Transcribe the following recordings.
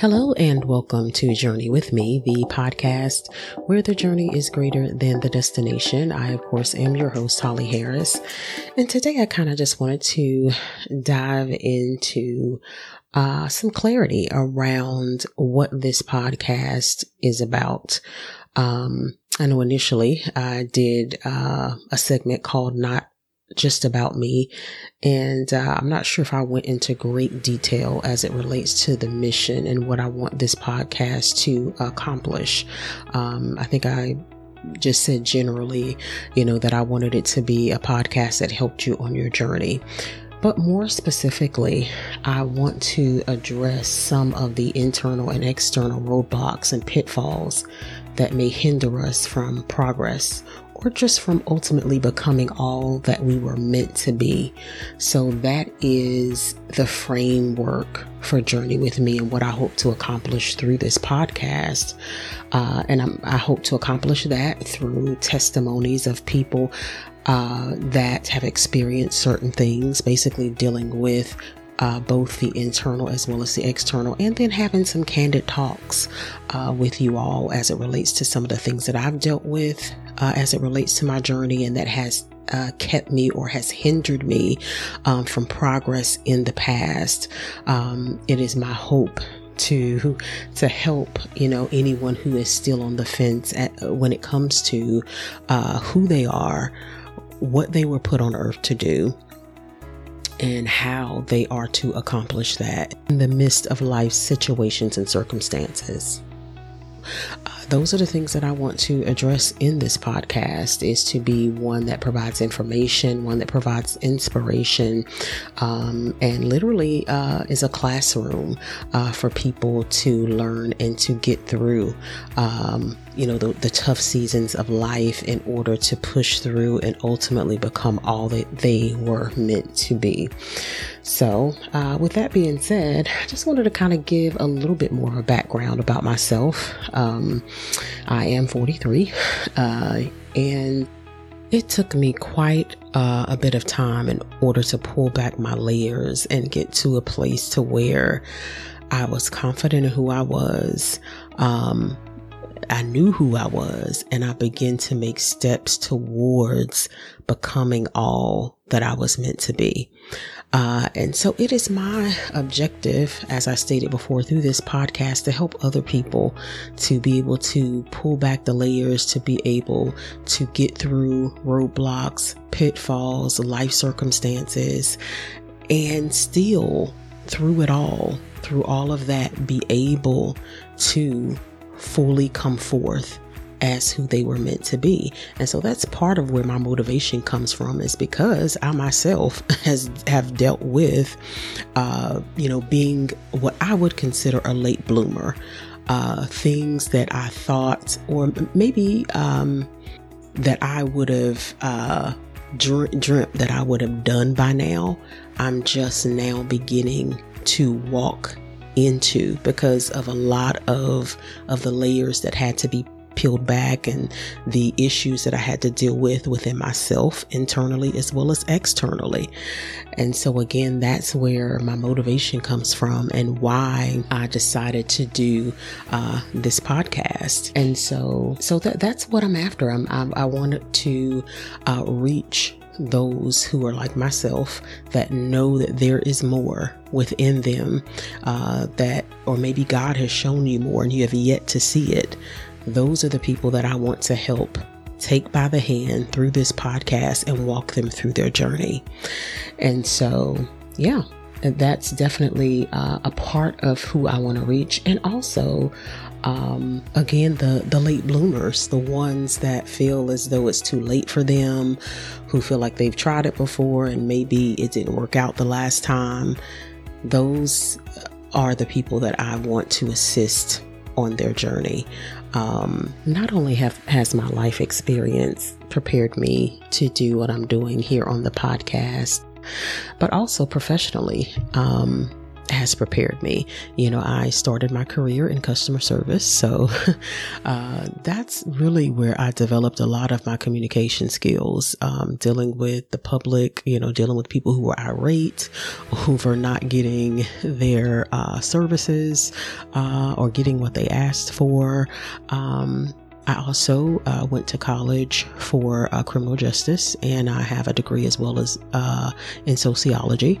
Hello and welcome to Journey with Me, the podcast where the journey is greater than the destination. I, of course, am your host, Holly Harris. And today I kind of just wanted to dive into uh, some clarity around what this podcast is about. Um, I know initially I did uh, a segment called Not just about me. And uh, I'm not sure if I went into great detail as it relates to the mission and what I want this podcast to accomplish. Um, I think I just said generally, you know, that I wanted it to be a podcast that helped you on your journey. But more specifically, I want to address some of the internal and external roadblocks and pitfalls that may hinder us from progress or just from ultimately becoming all that we were meant to be. So that is the framework for Journey with Me and what I hope to accomplish through this podcast. Uh, and I'm, i hope to accomplish that through testimonies of people uh, that have experienced certain things, basically dealing with uh, both the internal as well as the external, and then having some candid talks uh, with you all as it relates to some of the things that I've dealt with uh, as it relates to my journey and that has uh, kept me or has hindered me um, from progress in the past. Um, it is my hope to to help you know anyone who is still on the fence at, when it comes to uh, who they are, what they were put on earth to do, and how they are to accomplish that in the midst of life's situations and circumstances. Those are the things that I want to address in this podcast is to be one that provides information, one that provides inspiration, um, and literally uh, is a classroom uh, for people to learn and to get through. Um, you know, the, the, tough seasons of life in order to push through and ultimately become all that they were meant to be. So, uh, with that being said, I just wanted to kind of give a little bit more of a background about myself. Um, I am 43, uh, and it took me quite uh, a bit of time in order to pull back my layers and get to a place to where I was confident in who I was. Um, I knew who I was and I began to make steps towards becoming all that I was meant to be. Uh, and so it is my objective, as I stated before through this podcast, to help other people to be able to pull back the layers, to be able to get through roadblocks, pitfalls, life circumstances, and still through it all, through all of that, be able to fully come forth as who they were meant to be. And so that's part of where my motivation comes from is because I myself has have dealt with uh, you know being what I would consider a late bloomer. Uh, things that I thought or maybe um, that I would have uh, dreamt, dreamt that I would have done by now. I'm just now beginning to walk into because of a lot of of the layers that had to be peeled back and the issues that I had to deal with within myself internally as well as externally. And so again, that's where my motivation comes from and why I decided to do uh, this podcast. And so, so that that's what I'm after. I'm, I, I wanted to uh, reach those who are like myself that know that there is more within them uh, that or maybe god has shown you more and you have yet to see it those are the people that I want to help take by the hand through this podcast and walk them through their journey. And so, yeah, that's definitely uh, a part of who I want to reach. And also, um, again, the, the late bloomers, the ones that feel as though it's too late for them, who feel like they've tried it before and maybe it didn't work out the last time. Those are the people that I want to assist on their journey. Um, not only have has my life experience prepared me to do what I'm doing here on the podcast, but also professionally. Um, has prepared me. You know, I started my career in customer service, so uh, that's really where I developed a lot of my communication skills, um, dealing with the public, you know, dealing with people who are irate, who not getting their uh, services uh, or getting what they asked for. Um, I also uh, went to college for uh, criminal justice, and I have a degree as well as uh, in sociology.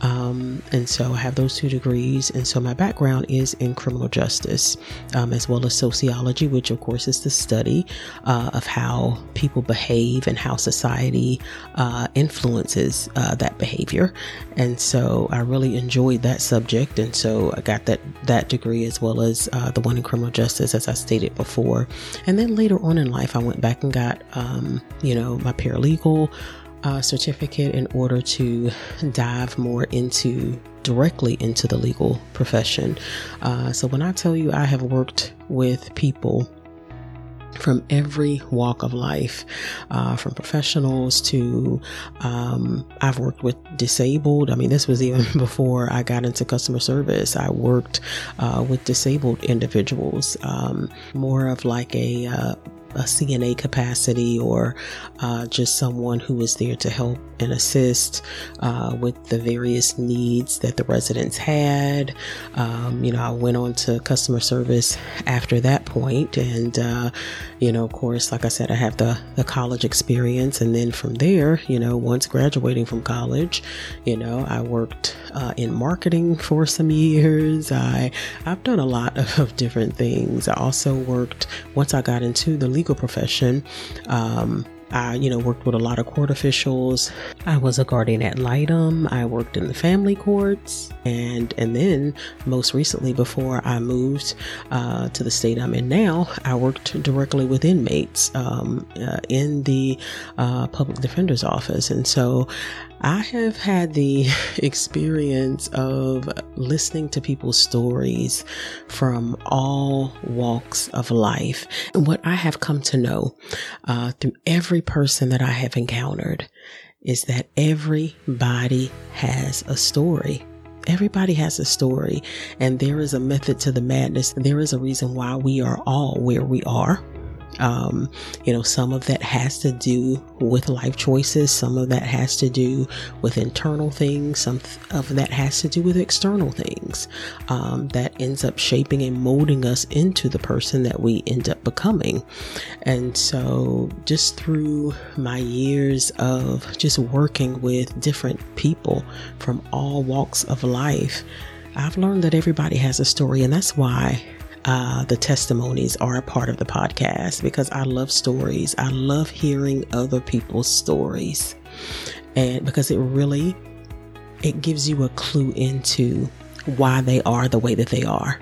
Um, and so I have those two degrees. And so my background is in criminal justice, um, as well as sociology, which of course is the study uh, of how people behave and how society uh, influences uh, that behavior. And so I really enjoyed that subject. And so I got that, that degree as well as uh, the one in criminal justice, as I stated before. And then later on in life, I went back and got, um, you know, my paralegal uh, certificate in order to dive more into directly into the legal profession. Uh, so when I tell you I have worked with people from every walk of life, uh, from professionals to um, I've worked with disabled. I mean, this was even before I got into customer service. I worked uh, with disabled individuals, um, more of like a uh, a CNA capacity or uh, just someone who is there to help and assist uh, with the various needs that the residents had. Um, you know, I went on to customer service after that point, and uh, you know, of course, like I said, I have the the college experience, and then from there, you know, once graduating from college, you know, I worked uh, in marketing for some years. I I've done a lot of, of different things. I also worked once I got into the legal profession. Um, I, you know, worked with a lot of court officials. I was a guardian ad litem. I worked in the family courts, and and then most recently, before I moved uh, to the state I'm in now, I worked directly with inmates um, uh, in the uh, public defender's office, and so I have had the experience of listening to people's stories from all walks of life. And what I have come to know uh, through every person that I have encountered is that everybody has a story. Everybody has a story, and there is a method to the madness. There is a reason why we are all where we are. Um, you know, some of that has to do with life choices, some of that has to do with internal things, some of that has to do with external things um, that ends up shaping and molding us into the person that we end up becoming. And so, just through my years of just working with different people from all walks of life, I've learned that everybody has a story, and that's why uh, the testimonies are a part of the podcast because I love stories. I love hearing other people's stories, and because it really it gives you a clue into why they are the way that they are.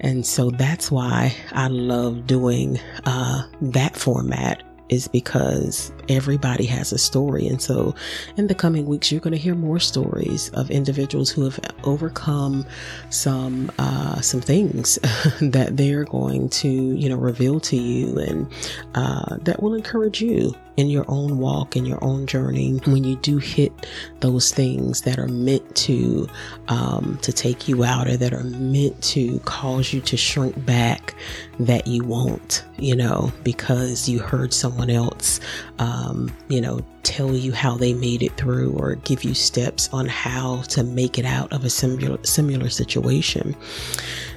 And so that's why I love doing uh, that format is because everybody has a story. And so in the coming weeks, you're going to hear more stories of individuals who have overcome some, uh, some things that they're going to, you know, reveal to you and, uh, that will encourage you in your own walk, in your own journey, when you do hit those things that are meant to um, to take you out or that are meant to cause you to shrink back, that you won't, you know, because you heard someone else, um, you know, tell you how they made it through or give you steps on how to make it out of a similar similar situation.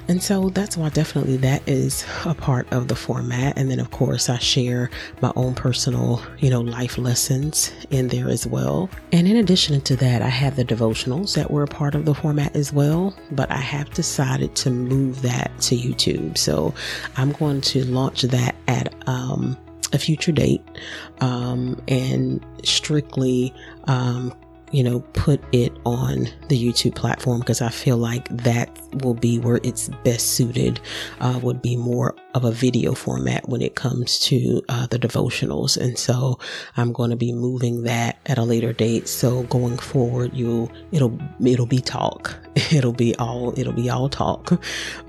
And so that's why definitely that is a part of the format. And then of course I share my own personal, you know, life lessons in there as well. And in addition to that, I have the devotionals that were a part of the format as well, but I have decided to move that to YouTube. So I'm going to launch that at, um, a future date um, and strictly um, you know, put it on the YouTube platform because I feel like that will be where it's best suited, uh, would be more of a video format when it comes to uh, the devotionals. And so I'm going to be moving that at a later date. So going forward, you it'll it'll be talk. It'll be all it'll be all talk,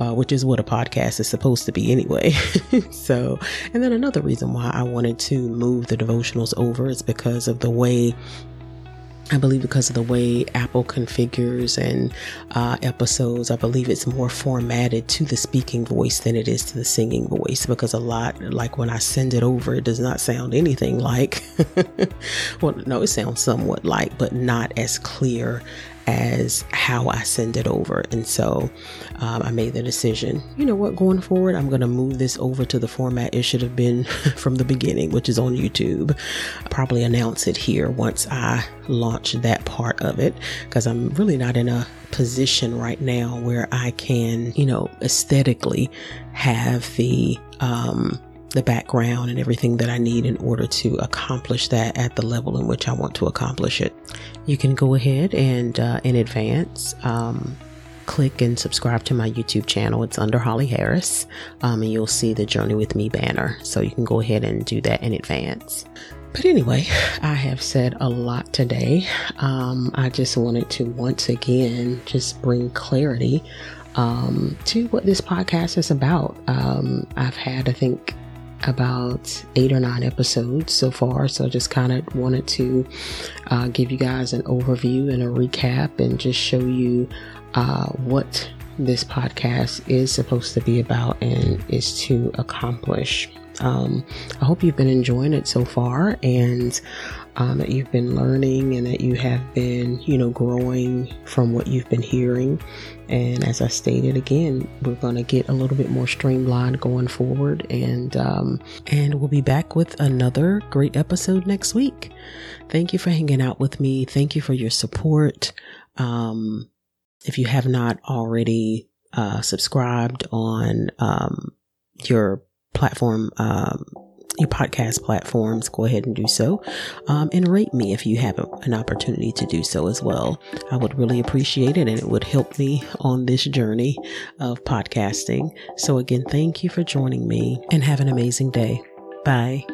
uh, which is what a podcast is supposed to be anyway. so, and then another reason why I wanted to move the devotionals over is because of the way I believe because of the way Apple configures and uh, episodes, I believe it's more formatted to the speaking voice than it is to the singing voice. Because a lot, like when I send it over, it does not sound anything like, well, no, it sounds somewhat like, but not as clear as how I send it over. And so um, I made the decision, you know what, going forward, I'm going to move this over to the format it should have been from the beginning, which is on YouTube. I'll probably announce it here once I launch that part of it because I'm really not in a position right now where I can, you know, aesthetically have the, um, the background and everything that I need in order to accomplish that at the level in which I want to accomplish it. You can go ahead and uh, in advance um, click and subscribe to my YouTube channel. It's under Holly Harris, um, and you'll see the Journey with Me banner. So you can go ahead and do that in advance. But anyway, I have said a lot today. Um, I just wanted to once again just bring clarity um, to what this podcast is about. Um, I've had, I think, about eight or nine episodes so far. So I just kind of wanted to uh, give you guys an overview and a recap and just show you uh, what this podcast is supposed to be about and is to accomplish. Um, I hope you've been enjoying it so far and um, that you've been learning and that you have been, you know, growing from what you've been hearing. And as I stated again, we're going to get a little bit more streamlined going forward, and um, and we'll be back with another great episode next week. Thank you for hanging out with me. Thank you for your support. Um, if you have not already uh, subscribed on um, your platform um, your podcast platforms, go ahead and do so. Um, and rate me if you have an opportunity to do so as well. I would really appreciate it and it would help me on this journey of podcasting. So, again, thank you for joining me and have an amazing day. Bye.